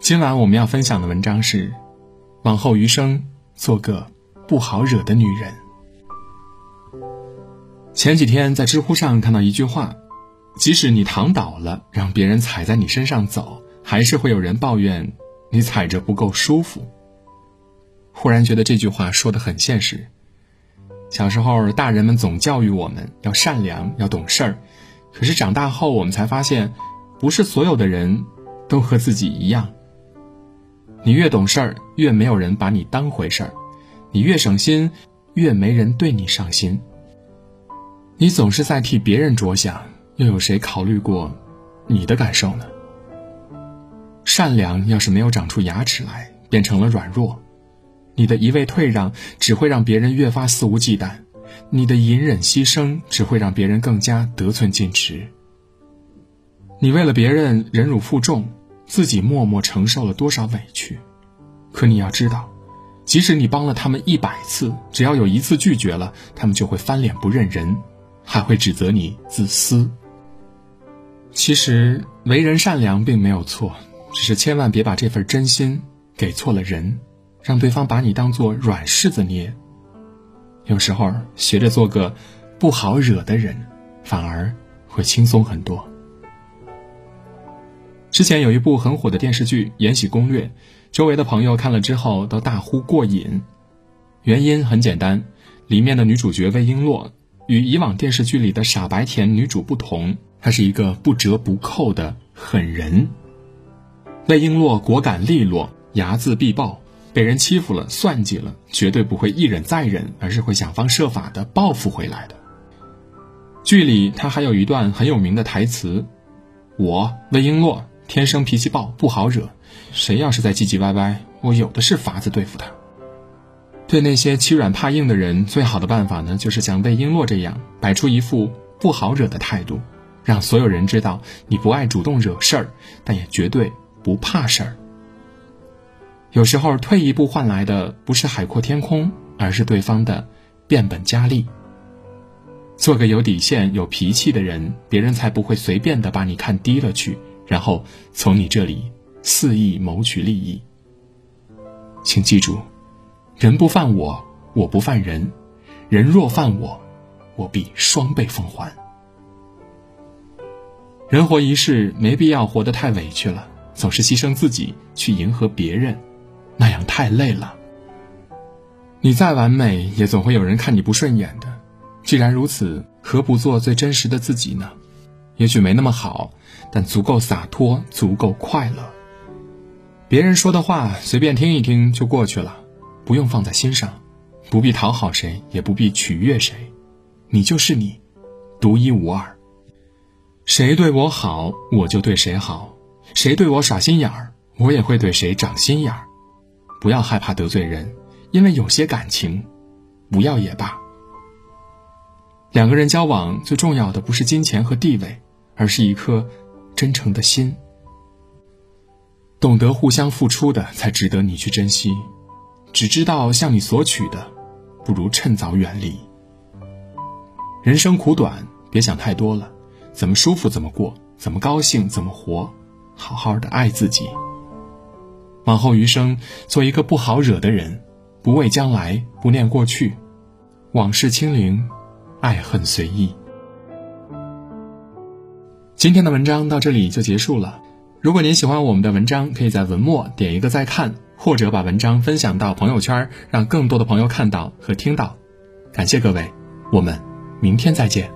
今晚我们要分享的文章是：往后余生做个不好惹的女人。前几天在知乎上看到一句话：即使你躺倒了，让别人踩在你身上走，还是会有人抱怨你踩着不够舒服。忽然觉得这句话说的很现实。小时候，大人们总教育我们要善良，要懂事儿，可是长大后，我们才发现，不是所有的人都和自己一样。你越懂事儿，越没有人把你当回事儿；你越省心，越没人对你上心。你总是在替别人着想，又有谁考虑过你的感受呢？善良要是没有长出牙齿来，变成了软弱，你的一味退让只会让别人越发肆无忌惮；你的隐忍牺牲只会让别人更加得寸进尺。你为了别人忍辱负重。自己默默承受了多少委屈，可你要知道，即使你帮了他们一百次，只要有一次拒绝了，他们就会翻脸不认人，还会指责你自私。其实为人善良并没有错，只是千万别把这份真心给错了人，让对方把你当做软柿子捏。有时候学着做个不好惹的人，反而会轻松很多。之前有一部很火的电视剧《延禧攻略》，周围的朋友看了之后都大呼过瘾。原因很简单，里面的女主角魏璎珞与以往电视剧里的傻白甜女主不同，她是一个不折不扣的狠人。魏璎珞果敢利落，睚眦必报，被人欺负了、算计了，绝对不会一忍再忍，而是会想方设法的报复回来的。剧里她还有一段很有名的台词：“我魏璎珞。”天生脾气暴，不好惹。谁要是再唧唧歪歪，我有的是法子对付他。对那些欺软怕硬的人，最好的办法呢，就是像魏璎珞这样，摆出一副不好惹的态度，让所有人知道你不爱主动惹事儿，但也绝对不怕事儿。有时候退一步换来的不是海阔天空，而是对方的变本加厉。做个有底线、有脾气的人，别人才不会随便的把你看低了去。然后从你这里肆意谋取利益。请记住，人不犯我，我不犯人；人若犯我，我必双倍奉还。人活一世，没必要活得太委屈了，总是牺牲自己去迎合别人，那样太累了。你再完美，也总会有人看你不顺眼的。既然如此，何不做最真实的自己呢？也许没那么好，但足够洒脱，足够快乐。别人说的话随便听一听就过去了，不用放在心上，不必讨好谁，也不必取悦谁，你就是你，独一无二。谁对我好，我就对谁好；谁对我耍心眼儿，我也会对谁长心眼儿。不要害怕得罪人，因为有些感情，不要也罢。两个人交往最重要的不是金钱和地位。而是一颗真诚的心，懂得互相付出的才值得你去珍惜，只知道向你索取的，不如趁早远离。人生苦短，别想太多了，怎么舒服怎么过，怎么高兴怎么活，好好的爱自己。往后余生，做一个不好惹的人，不畏将来，不念过去，往事清零，爱恨随意。今天的文章到这里就结束了。如果您喜欢我们的文章，可以在文末点一个再看，或者把文章分享到朋友圈，让更多的朋友看到和听到。感谢各位，我们明天再见。